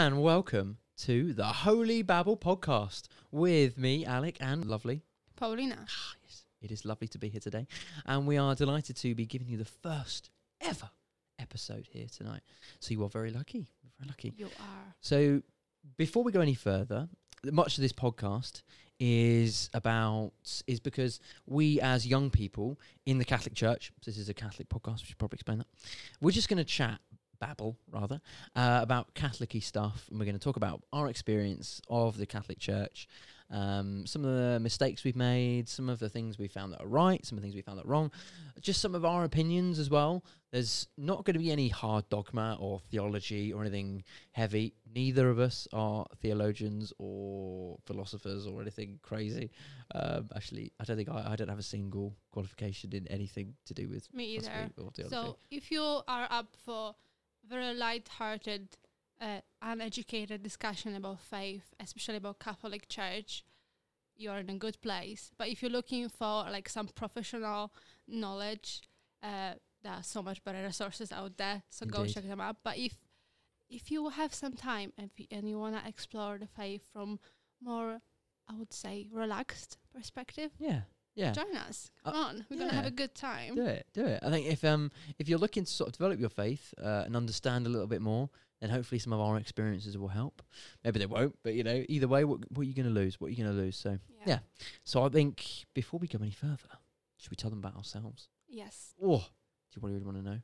and welcome to the Holy Babble podcast with me, Alec, and lovely. Paulina. Ah, yes, it is lovely to be here today, and we are delighted to be giving you the first ever episode here tonight. So you are very lucky, very lucky. You are. So before we go any further, much of this podcast is about is because we as young people in the Catholic Church, this is a Catholic podcast, we should probably explain that. We're just going to chat, babble rather, uh, about Catholicy stuff, and we're going to talk about our experience of the Catholic Church, um, some of the mistakes we've made, some of the things we found that are right, some of the things we found that are wrong, just some of our opinions as well. There's not going to be any hard dogma or theology or anything heavy. Neither of us are theologians or philosophers or anything crazy. Um, actually, I don't think I, I don't have a single qualification in anything to do with Me either. So if you are up for very light-hearted, uh, uneducated discussion about faith, especially about Catholic Church, you are in a good place. But if you're looking for like some professional knowledge, uh, there are so much better resources out there. So go check them out. But if if you have some time and, and you want to explore the faith from more, I would say, relaxed perspective, yeah, yeah. join us. Uh, Come on, we're gonna have a good time. Do it, do it. I think if um if you're looking to sort of develop your faith uh, and understand a little bit more, then hopefully some of our experiences will help. Maybe they won't, but you know, either way, what what are you going to lose? What are you going to lose? So, Yeah. so I think before we go any further, should we tell them about ourselves? Yes. Oh, do you really want to know?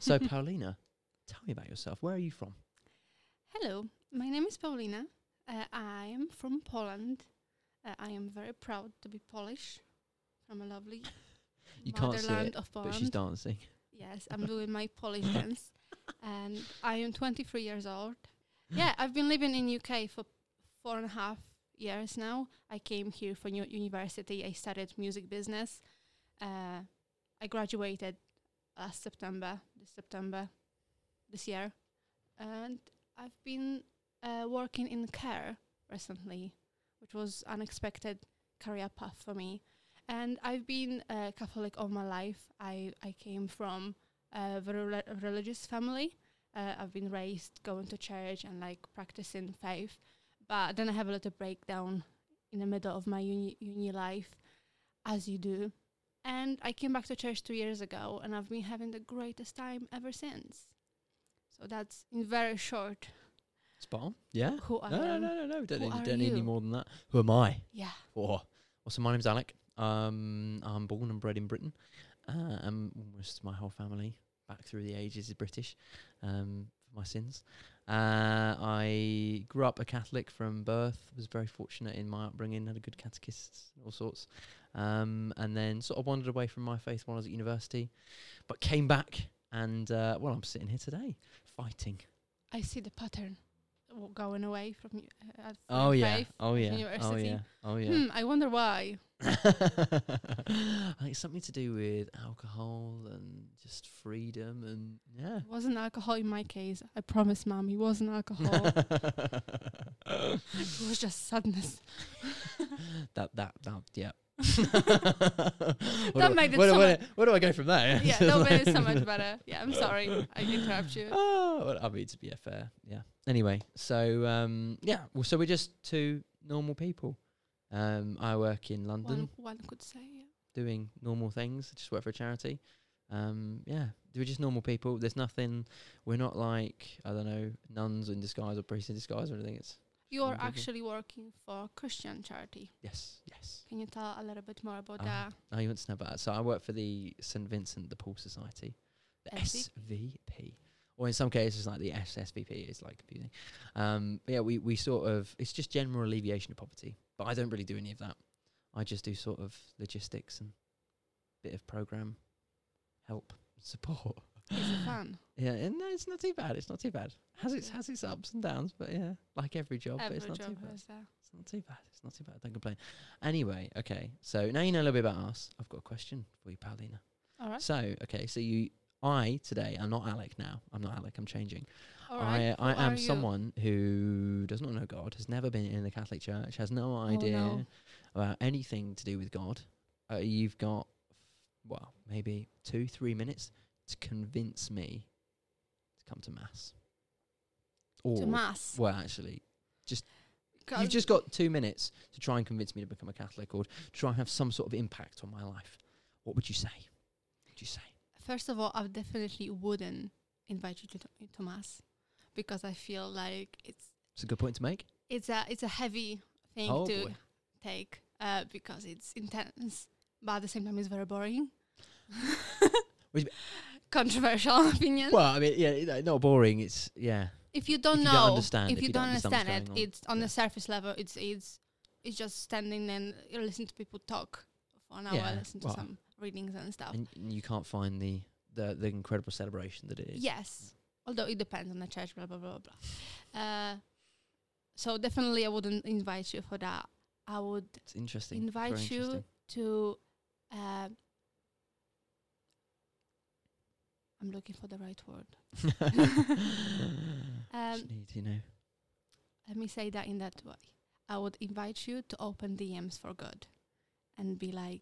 So, Paulina, tell me about yourself. Where are you from? Hello, my name is Paulina. Uh, I am from Poland. Uh, I am very proud to be Polish, from a lovely You can't see motherland it, of But she's dancing. Yes, I'm doing my Polish dance, and I am 23 years old. Yeah, I've been living in UK for four and a half years now. I came here for new university. I studied music business. Uh, I graduated last September, this September, this year, and I've been uh, working in care recently, which was an unexpected career path for me. And I've been uh, Catholic all my life. I I came from a very re- religious family. Uh, I've been raised going to church and like practicing faith. But then I have a little breakdown in the middle of my uni, uni life, as you do. And I came back to church two years ago, and I've been having the greatest time ever since. So that's in very short Spot on. Yeah. who I No, no, am. no, no, no. Don't, Who need, are don't need any you? more than that. Who am I? Yeah. Oh, well, so my name's Alec. Um, I'm born and bred in Britain. Uh, and almost my whole family back through the ages is British. Um, for my sins. Uh, I grew up a Catholic from birth. Was very fortunate in my upbringing. Had a good catechist, all sorts. Um, and then sort of wandered away from my faith when I was at university, but came back. And uh, well, I'm sitting here today, fighting. I see the pattern going away from you. Uh, at- Oh yeah, oh yeah, oh yeah, oh yeah. Hmm, I wonder why. I think it's something to do with alcohol and just freedom and yeah. It wasn't alcohol in my case. I promise, mom, it wasn't alcohol. it was just sadness. that that that yeah. That do, made it where, so where, much- where do I go from there? yeah, that made it so much better. Yeah, I'm sorry. I interrupt you. Oh, well, I mean to be fair, yeah. Anyway, so um, yeah, well, so we're just two normal people. Um, I work in London One, one could say, yeah. doing normal things. I just work for a charity. Um, yeah, we're just normal people. There's nothing. We're not like I don't know nuns in disguise or priests in disguise or anything. It's You're actually working for a Christian charity. yes, yes. Can you tell a little bit more about Ah, that? Oh, you want to know about that? So I work for the St Vincent de Paul Society, the SV? SVP, or in some cases like the SSVP is like confusing. Um, but yeah, we we sort of it's just general alleviation of poverty, but I don't really do any of that. I just do sort of logistics and bit of program help support. Is it fun? Yeah, and no, it's not too bad. It's not too bad. Has its has its ups and downs, but yeah, like every job, Every but it's not too job bad. has that. It's not too bad. It's not too bad. Don't complain. Anyway, okay. So now you know a little bit about us. I've got a question for you, Paulina. All right. So, okay, so you, I today, I'm not Alec now. I'm not Alec. I'm changing. All right. I, I am you? someone who does not know God, has never been in the Catholic Church, has no idea Oh, no. about anything to do with God. Uh, you've got, well, maybe two, three minutes to convince me to come to mass. or to mass. well, actually, just you've just got two minutes to try and convince me to become a Catholic or to try and have some sort of impact on my life. What would you say? What would you say? First of all, I definitely wouldn't invite you to, to, to mass because I feel like it's It's a good point to make. it's a it's a heavy thing Oh, to boy. take uh, because it's intense, but at the same time it's very boring. You Controversial opinion. Well, I mean, yeah, not boring. It's yeah. if you don't if you know, don't understand, if, you, don't understand, what's it, on, it's on yeah. the surface level. It's it's it's just standing and you listen to people talk for an hour, Yeah, listen to well, some readings and stuff. and and you can't find the the, the incredible celebration that it is. Yes, although it depends on the church, blah blah blah blah. Uh, so definitely, I wouldn't invite you for that. I would It's interesting. invite Very you interesting. to. Uh, I'm looking for the right word. Um, need to know. let me say that in that way. I would invite you to open DMs for God and be like,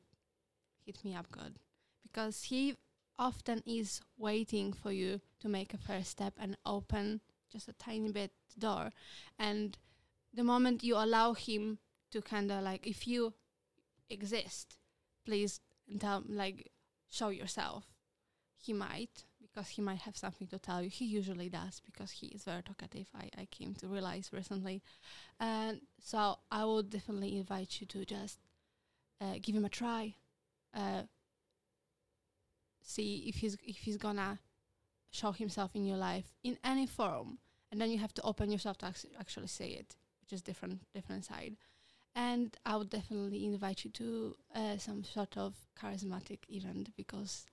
hit me up, God. Because He often is waiting for you to make a first step and open just a tiny bit door. And the moment you allow Him to kind of like, if you exist, please tell, like, show yourself. He might, because he might have something to tell you. He usually does because he is very talkative. I, I came to realize recently. And so I would definitely invite you to just uh, give him a try. Uh, see if he's if he's gonna show himself in your life in any form, and then you have to open yourself to actu- actually say it, which is different different side. And I would definitely invite you to uh, some sort of charismatic event because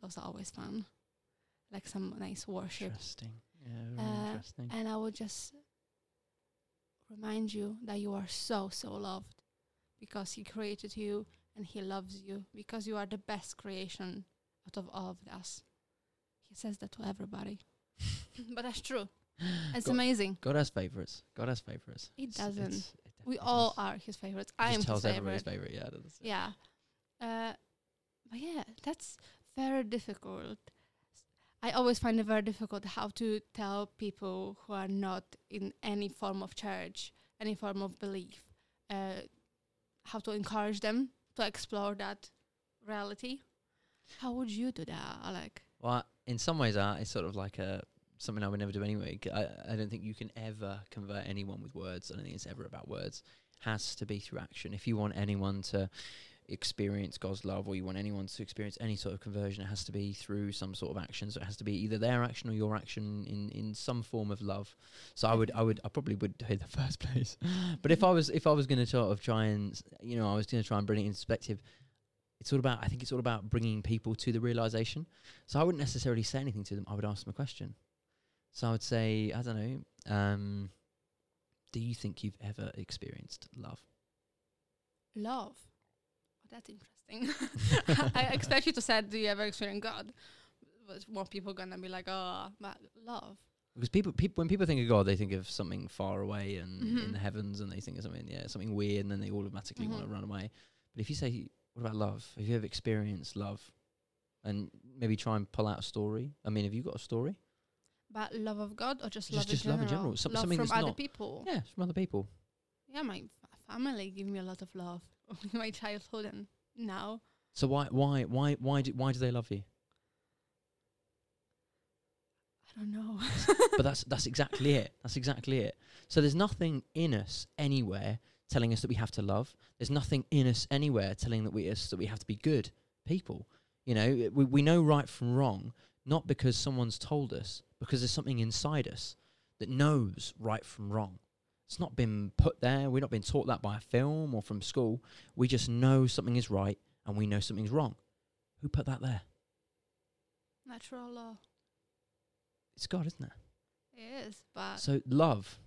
those are always fun, like some nice worship Interesting. Yeah, Uh, interesting. and I would just remind you that you are so, so loved because He created you and He loves you because you are the best creation out of all of us. He says that to everybody. but that's true. It's God, amazing. God has favorites. God has favorites. He It's- doesn't. it's- it We all are His favorites. I am His tells his favorite. favorite. Yeah. Yeah. Uh, but yeah, that's very difficult. I always find it very difficult how to tell people who are not in any form of church, any form of belief, uh, how to encourage them to explore that reality. How would you do that, Alec? Well, in some ways, art sort of like a something I would never do anyway. I don't think you can ever convert anyone with words. I don't think it's ever about words. It Has to be through action. If you want anyone to experience God's love, or you want anyone to experience any sort of conversion, it has to be through some sort of action. So it has to be either their action or your action in in some form of love. So I would, I would, I probably would do the first place. but if I was, if I was going to sort of try and, you know, I was going to try and bring it into perspective. It's all about. I think it's all about bringing people to the realization. So I wouldn't necessarily say anything to them. I would ask them a question. So I would say, I don't know. Um, do you think you've ever experienced love? Love. That's interesting. I expect you to say, "Do you ever experience God?" But more people gonna be like, "Oh, but love." Because people, people, when people think of God, they think of something far away and in Mhm. the heavens, and they think of something, yeah, something weird, and then they automatically want Mhm. to run away. But if you say, "What about love? Have you ever experienced love?" and maybe try and pull out a story. I mean, have you got a story? About love of God or just, Just- love, just in love in general? some- love something from other not- people. Yeah, from other people. Yeah, my family give me a lot of love in my childhood and now. So why, why, why, why do, why do they love you? I don't know. but that's that's exactly it. That's exactly it. So there's nothing in us anywhere telling us that we have to love. There's nothing in us anywhere telling that we us that we have to be good people. You know, we we know right from wrong not because someone's told us, because there's something inside us that knows right from wrong. It's not been put there. We've not been taught that by a film or from school. We just know something is right and we know something's wrong. Who put that there? Natural law. It's God, isn't it? It is, but So love,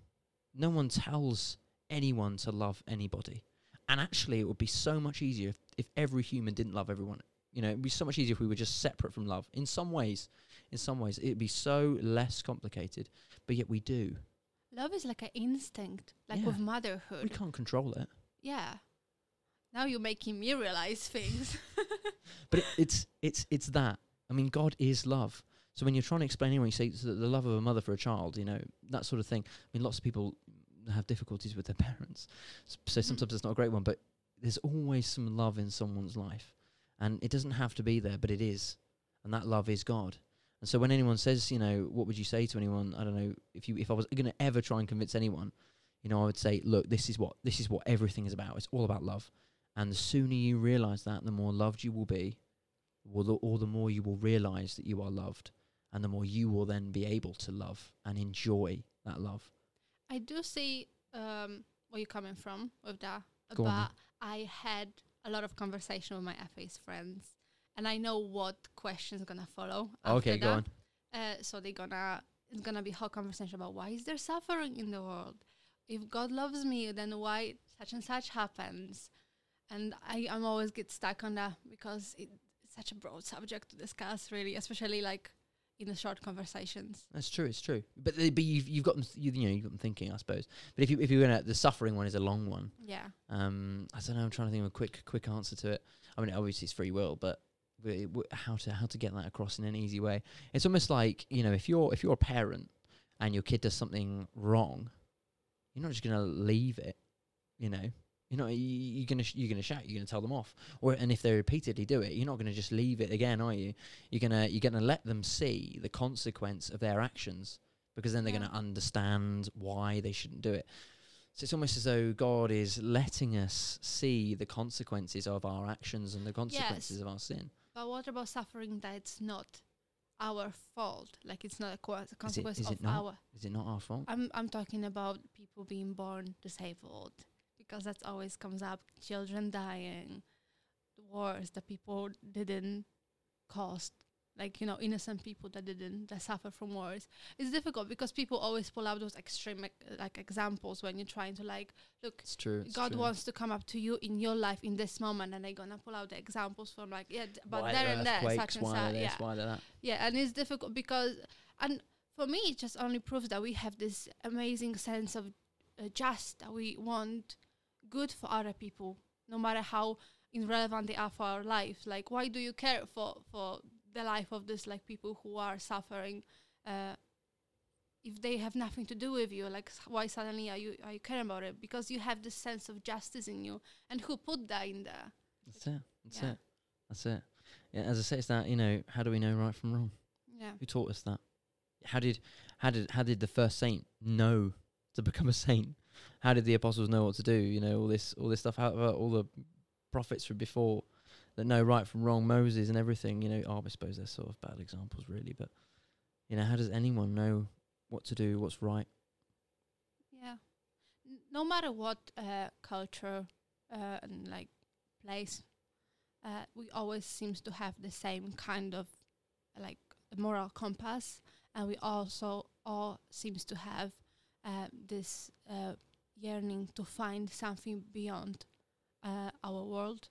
no one tells anyone to love anybody. And actually, it would be so much easier if, if every human didn't love everyone. You know, it'd be so much easier if we were just separate from love. In some ways, in some ways, it'd be so less complicated. But yet we do. Love is like an instinct, like Yeah. with motherhood. We can't control it. Yeah. Now you're making me realize things. But it, it's it's it's that. I mean, God is love. So when you're trying to explain anyone, you say the love of a mother for a child, you know, that sort of thing. I mean, lots of people have difficulties with their parents, S- so Mhm. sometimes it's not a great one. But there's always some love in someone's life, and it doesn't have to be there, but it is, and that love is God. And so when anyone says, you know, what would you say to anyone? I don't know if you if I was going to ever try and convince anyone, you know, I would say, look, this is what this is what everything is about. It's all about love, and the sooner you realize that, the more loved you will be, or the, or the more you will realize that you are loved, and the more you will then be able to love and enjoy that love. I do see um, where you're coming from with that, Go on but I had a lot of conversation with my FA's friends, and I know what questions gonna follow. okay, go that. on. Uh, so they're gonna it's gonna be whole conversation about why is there suffering in the world? If God loves me, then why such and such happens? And I I'm always get stuck on that because it's such a broad subject to discuss, really, especially like in the short conversations. That's true. It's true. But the, but you've you've got them th- you, you know you've got them thinking, I suppose. But if you if you're gonna the suffering one is a long one. Yeah. Um, I don't know. I'm trying to think of a quick quick answer to it. I mean, obviously it's free will, but how to how to get that across in an easy way? It's almost like you know if you're if you're a parent and your kid does something wrong, you're not just gonna leave it. You know. You, you're gonna sh- you're gonna shout. You're gonna tell them off. Or and if they repeatedly do it, you're not gonna just leave it again, are you? You're gonna you're gonna let them see the consequence of their actions because then they're Yeah. gonna understand why they shouldn't do it. So it's almost as though God is letting us see the consequences of our actions and the consequences Yes. of our sin. But what about suffering that's not our fault? Like it's not a co- consequence is of it not? our. Is it not our fault? I'm I'm talking about people being born disabled because that always comes up. Children dying, wars that people didn't cause. Like you know, innocent people that didn't that suffer from wars. It's difficult because people always pull out those extreme like examples when you're trying to like look It's true. It's God true. wants to come up to you in your life in this moment, and they're gonna pull out the examples from like yeah, d- but Why there and there, such and such, yeah, this, why the that. yeah, and it's difficult because, and for me, it just only proves that we have this amazing sense of uh, just that we want good for other people, no matter how irrelevant they are for our life. Like, why do you care for for the life of this like people who are suffering? Uh, if they have nothing to do with you, like why suddenly are you are you caring about it? Because you have this sense of justice in you, and who put that in there? That's it. That's Yeah. it. That's it. Yeah, as I say, it's that you know, how do we know right from wrong? Yeah, Who taught us that? How did how did how did the first saint know to become a saint? How did the apostles know what to do? You know, all this all this stuff. How about all the prophets from before that know right from wrong? Moses and everything. You know, oh, I suppose they're sort of bad examples, really. But you know, how does anyone know what to do? What's right? Yeah. N- no matter what uh, culture uh, and like place, uh, we always seems to have the same kind of like moral compass, and we also all seems to have uh, this uh, yearning to find something beyond uh, our world.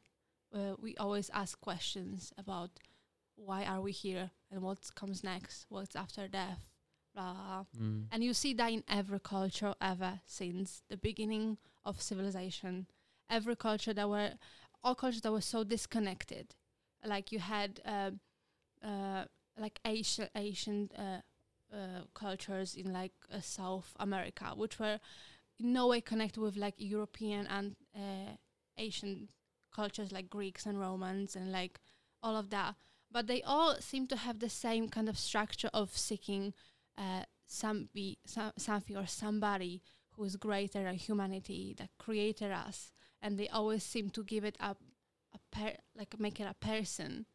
Uh, we always ask questions about why are we here and what comes next, what's after death, blah. Mm. And you see that in every culture ever since the beginning of civilization. Every culture that were, all cultures that were so disconnected. Like you had, um uh, like Asian Asian uh, uh, cultures in like uh, South America, which were in no way connected with like European and uh, Asian cultures like Greeks and Romans and like all of that. But they all seem to have the same kind of structure of seeking uh, some be some, something or somebody who is greater than humanity that created us, and they always seem to give it up, a per- like make it a person,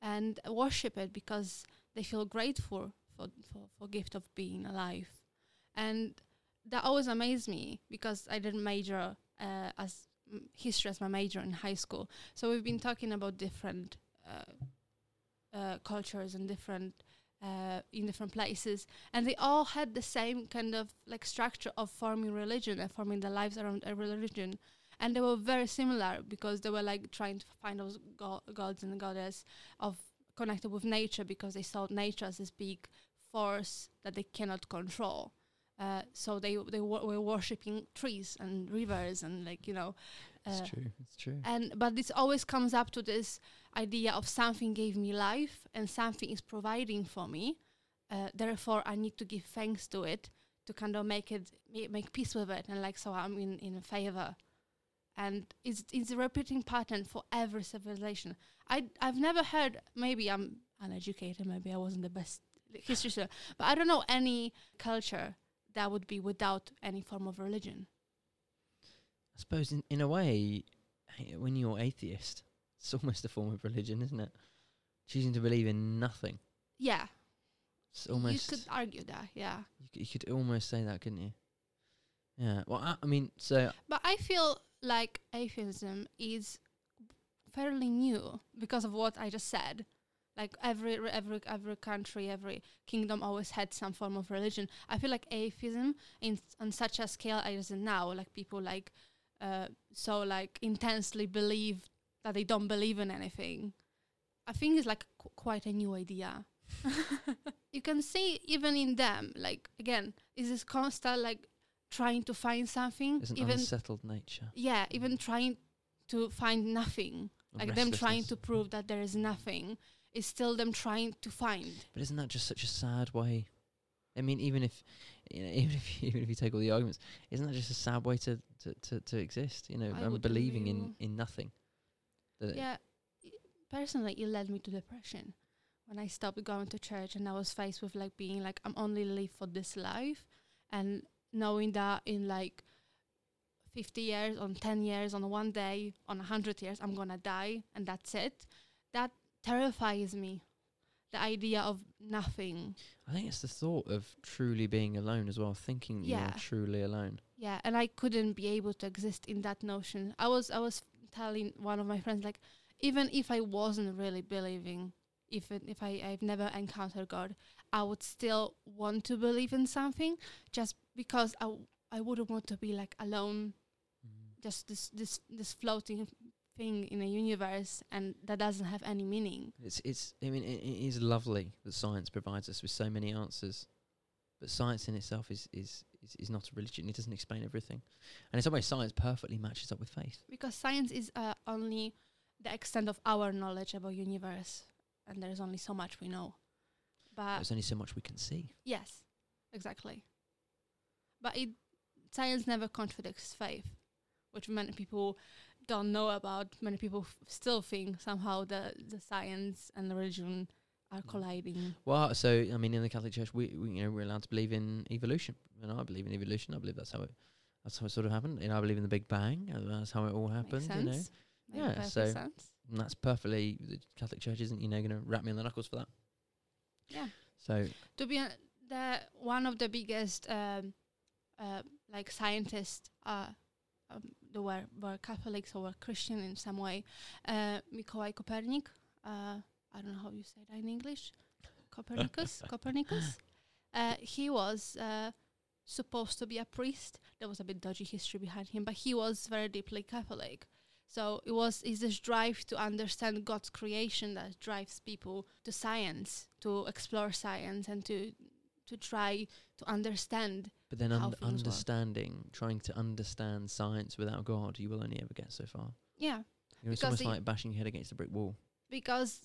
and worship it because they feel grateful for for for gift of being alive, and that always amazed me because I didn't major uh, as history as my major in high school. So we've been talking about different uh, uh, cultures and different uh, in different places, and they all had the same kind of like structure of forming religion and forming their lives around a religion. And they were very similar because they were like trying to find those go- gods and goddess of connected with nature because they saw nature as this big force that they cannot control. So they they were worshipping trees and rivers and like you know, uh, It's true. It's true. and but this always comes up to this idea of something gave me life and something is providing for me uh, therefore I need to give thanks to it to kind of make it make peace with it, and like so I'm in in favor. And it's it's a repeating pattern for every civilization. I I've never heard. Maybe I'm uneducated. Maybe I wasn't the best history student, but I don't know any culture that would be without any form of religion. I suppose in, in a way, when you're atheist, it's almost a form of religion, isn't it? Choosing to believe in nothing. Yeah, It's almost you could argue that. Yeah, you, c- you could almost say that, couldn't you? Yeah. Well, I, I mean, so but I feel like atheism is fairly new because of what I just said. Like every every every country, every kingdom always had some form of religion. I feel like atheism in on such a scale as it now, like people like uh, so like intensely believe that they don't believe in anything. I think it's like qu- quite a new idea. you can see even in them, like again, is this constant like trying to find something, there's an even unsettled nature. yeah, even trying to find nothing, like them trying to prove that there is nothing, is still them trying to find. But isn't that just such a sad way? I mean, even if you know, even if even if you take all the arguments, isn't that just a sad way to to, to, to exist? You know, I would believing in in nothing. It- Yeah, personally, it led me to depression when I stopped going to church and I was faced with like being like I'm only live for this life, and knowing that in like. 50 years, on 10 years, on one day, on 100 years, I'm gonna die and that's it. Terrifies me. The idea of nothing. I think it's the thought of truly being alone as well, thinking that Yeah. you're truly alone. Yeah, and I couldn't be able to exist in that notion. I was I was telling one of my friends like even if I wasn't really believing, if it, if I I've never encountered God, I would still want to believe in something just because I w- I wouldn't want to be like alone, mm. just this this this floating thing in a universe and that doesn't have any meaning. It's it's. I mean, it, it is lovely that science provides us with so many answers, but science in itself is is is, is not a religion. It doesn't explain everything, and in some ways, science perfectly matches up with faith. Because science is uh, only the extent of our knowledge about universe and there's only so much we know. But There's only so much we can see. Yes, exactly. But it science never contradicts faith, which many people don't know about. Many people f- still think somehow the the science and the religion are Mm. colliding. Well, so I mean, in the Catholic Church, we, we you know we're allowed to believe in evolution, and I believe in evolution. I believe that's how it that's how it sort of happened. You know, I believe in the Big Bang. And that's how it all happened. Makes You know, sense. Make Yeah, so- sense. and that's perfectly the Catholic Church isn't you know going to wrap me on the knuckles for that. Yeah. So To be the one of the biggest um, uh, like scientists uh, um, that were were Catholics or were Christian in some way, uh, Mikołaj Kopernik. Uh, I don't know how you say that in English. Copernicus. Copernicus. Uh, he was uh, supposed to be a priest. There was a bit dodgy history behind him, but he was very deeply Catholic. So it was is this drive to understand God's creation that drives people to science, to explore science, and to to try to understand. But then un- understanding, trying to understand science without God, you will only ever get so far. Yeah, You know, it's almost like bashing your head against a brick wall. because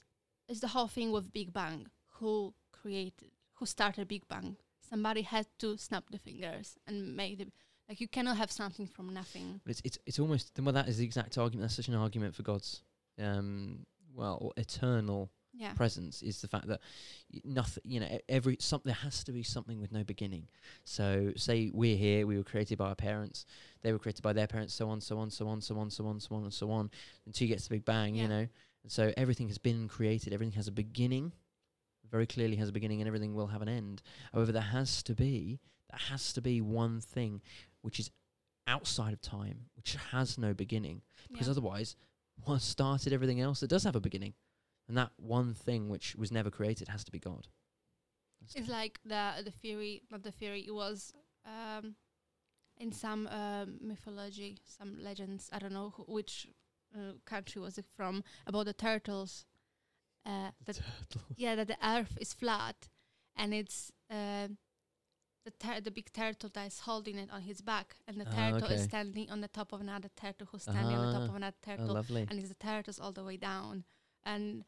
it's the whole thing with Big Bang. Who created? Who started Big Bang? Somebody had to snap the fingers and make the like. You cannot have something from nothing. But it's it's it's almost well that is the exact argument. That's such an argument for God's um well or eternal Yeah, presence is the fact that nothing you know every some there has to be something with no beginning. So say we're here, we were created by our parents, they were created by their parents, so on, so on, so on, so on, so on, so on, and so on until you get to the Big Bang. Yeah. You know, and so everything has been created. Everything has a beginning. Very clearly has a beginning, and everything will have an end. However, there has to be there has to be one thing which is outside of time, which has no beginning, because yeah. otherwise, what started everything else that does have a beginning, and that one thing which was never created has to be God. That's It's like the the theory, not the theory. It was um, in some um, mythology, some legends. I don't know who, which uh, country was it from about the turtles. Uh, that yeah, that the Earth is flat, and it's uh, the tur- the big turtle that is holding it on his back, and the Ah, turtle is standing on the top of another turtle who's standing on the top Ah, of another oh, turtle, lovely. and it's the turtles all the way down. And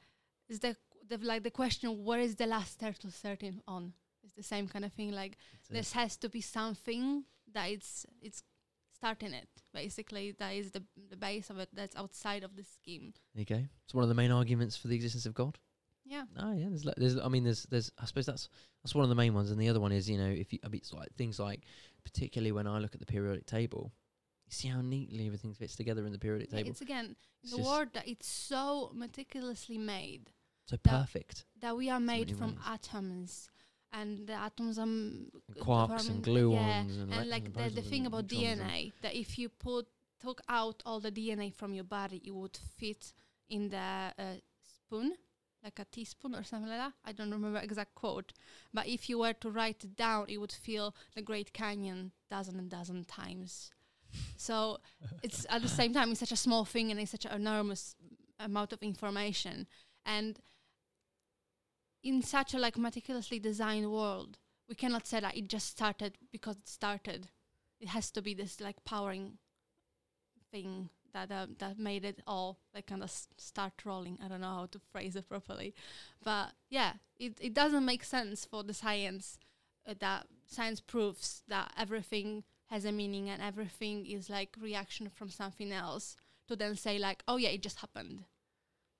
is the, the like the question, where is the last turtle starting on? it's the same kind of thing. Like That's it. this has to be something that it's it's starting it basically. That is the the base of it. That's outside of the scheme. There you go. It's one of the main arguments for the existence of God. Yeah. Oh yeah, there's, there's I mean there's there's I suppose that's that's one of the main ones, and the other one is you know if you I mean it's like things like particularly when I look at the periodic table, see how neatly everything fits together in the periodic Yeah, table. it's again It's the word that it's so meticulously made so that- perfect. that we are made from ways. atoms and the atoms are m- And quarks and yeah, gluons and, and like the, the thing about DNA that if you put took out all the DNA from your body, it would fit in the uh, spoon, like a teaspoon or something like that. I don't remember exact quote, but if you were to write it down, it would fill the Great Canyon dozen and dozen times. So it's at the same time it's such a small thing and it's such an enormous amount of information. And in such a like meticulously designed world we cannot say that it just started because it started. It has to be this like powering thing that uh, that made it all like kind of s- start rolling. I don't know how to phrase it properly. But yeah it, it doesn't make sense for the science uh, that science proves that everything has a meaning and everything is like reaction from something else to then say like oh yeah it just happened.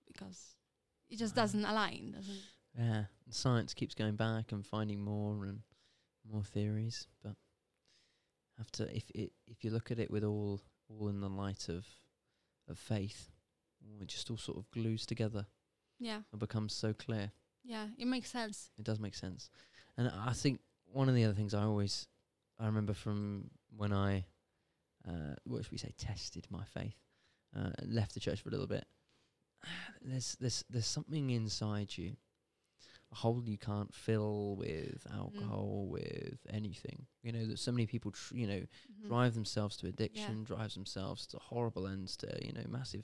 Because it just doesn't align doesn't Yeah, science keeps going back and finding more and more theories, but have to if it if you look at it with all all in the light of of faith, it just all sort of glues together yeah. and becomes so clear. yeah it makes sense. It does make sense, and I think one of the other things I always I remember from when I uh, what should we say tested my faith, uh, left the church for a little bit. There's there's there's something inside you, a hole you can't fill with alcohol, with anything. You know that so many people, tr- you know, Mhm. drive themselves to addiction, drives themselves to horrible ends, to you know, massive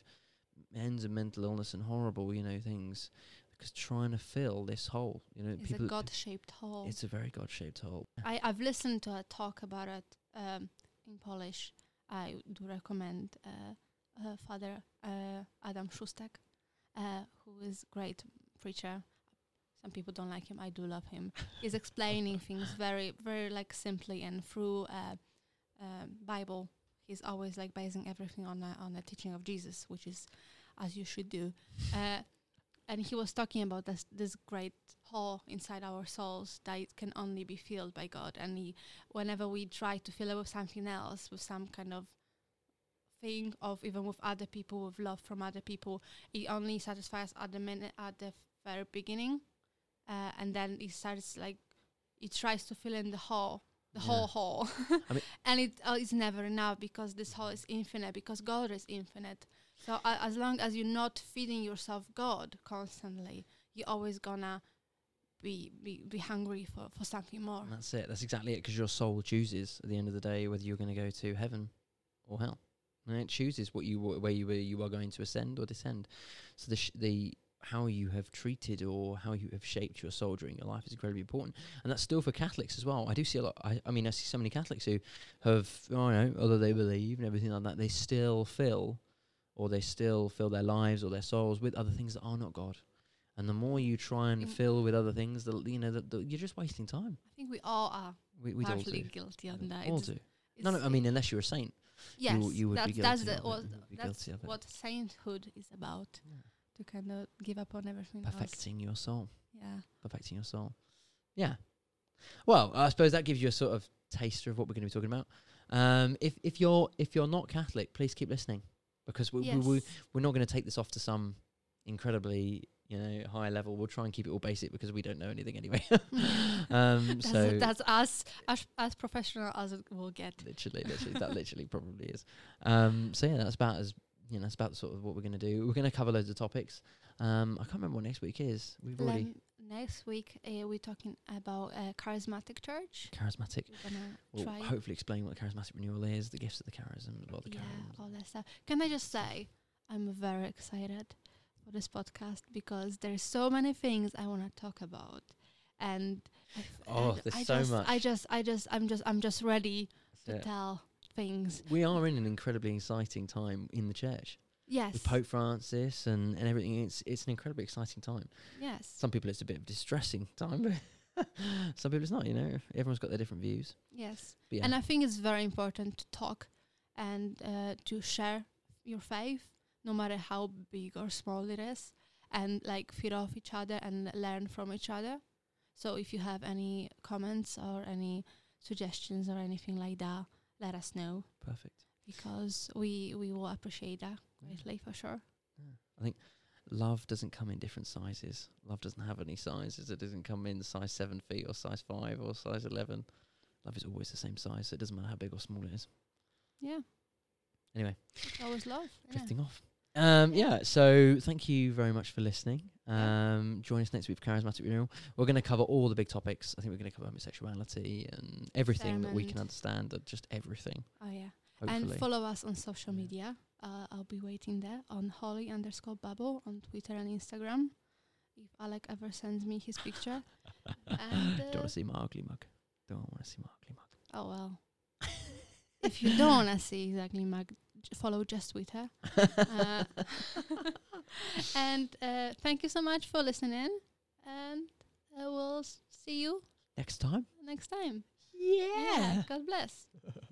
ends of mental illness and horrible, you know, things. Because trying to fill this hole, you know, it's a god-shaped hole it's a very God-shaped hole. I, I've listened to a talk about it um, in Polish. I do recommend uh, uh, Father uh, Adam Szustak, uh, who is great preacher. Some people don't like him. I do love him. He's explaining things very, very like simply and through uh, um Bible. He's always like basing everything on a, on the teaching of Jesus, which is as you should do. Uh, and he was talking about this this great hole inside our souls that it can only be filled by God. And he, whenever we try to fill it with something else, with some kind of thing of even with other people, with love from other people, it only satisfies at the minute at the very beginning, uh, and then it starts like it tries to fill in the hole. The Yeah. whole hole, I mean- and it uh, is never enough because this hole is infinite. Because God is infinite, so uh, as long as you're not feeding yourself God constantly, you're always gonna be be, be hungry for, for something more. And that's it. That's exactly it. Because your soul chooses at the end of the day whether you're going to go to heaven or hell, and it chooses what you wa- where you where you are going to ascend or descend. So the sh- the how you have treated or how you have shaped your soul during your life is incredibly important, and that's still for Catholics as well. I do see a lot. I, I mean, I see so many Catholics who have, oh, you know, although they believe and everything like that, they still fill, or they still fill their lives or their souls with other things that are not God. And the more you try and Mm. fill with other things, the you know, the, the, you're just wasting time. I think we all are We we all do. guilty on that. All It's- do. No, no. I mean, unless you're a saint, yes, you, you would that's, be that's guilty the, it. You be that's guilty of it. what sainthood is about. Yeah. To kind of give up on everything else. Perfecting your soul. Yeah. Perfecting your soul. Yeah. Well, I suppose that gives you a sort of taster of what we're going to be talking about. Um, if if you're if you're not Catholic, please keep listening because we, yes. we, we we're not going to take this off to some incredibly you know high level. We'll try and keep it all basic because we don't know anything anyway. um, that's, so that's us as as professional as it will get. literally, literally, that literally probably is. Um, so yeah, that's about as you know, that's about sort of what we're going to do. We're going to cover loads of topics. Um, I can't remember what next week is. We've already next week uh, we're talking about uh, charismatic church. charismatic. We'll hopefully explain what charismatic renewal is, the gifts of the charism, what the yeah, all that stuff. Can I just say, I'm very excited for this podcast because there's so many things I want to talk about, and Oh, and there's I so just, much. I just, I just, I'm just, I'm just ready to it. tell things. We are in an incredibly exciting time in the church Yes, with Pope Francis and, and everything. It's it's an incredibly exciting time. yes. Some people it's a bit of distressing time, but Some people it's not. You know, everyone's got their different views. Yes. Yeah, And I think it's very important to talk and uh, to share your faith, no matter how big or small it is, and like feed off each other and learn from each other. So if you have any comments or any suggestions or anything like that, let us know perfect. because we we will appreciate that greatly for sure. I think love doesn't come in different sizes. Love doesn't have any sizes. It doesn't come in size seven feet or size five or size eleven. Love is always the same size. So it doesn't matter how big or small it is. Yeah. Anyway. It's always love. yeah. drifting off. Um, yeah, so thank you very much for listening. Um, join us next week for Charismatic Renewal. We're going to cover all the big topics. I think we're going to cover homosexuality and everything that we can understand, uh, just everything, Oh yeah. hopefully. And follow us on social media. Uh, I'll be waiting there on Holy underscore Babble on Twitter and Instagram. If Alec ever sends me his picture. and, Don't uh, want to see my ugly mug. Don't want to see my ugly mug. Oh well. if you don't want to see exactly Mag, j- follow just Twitter. Uh, and uh, thank you so much for listening. And uh, we'll see you Next time? next time. Yeah. God bless.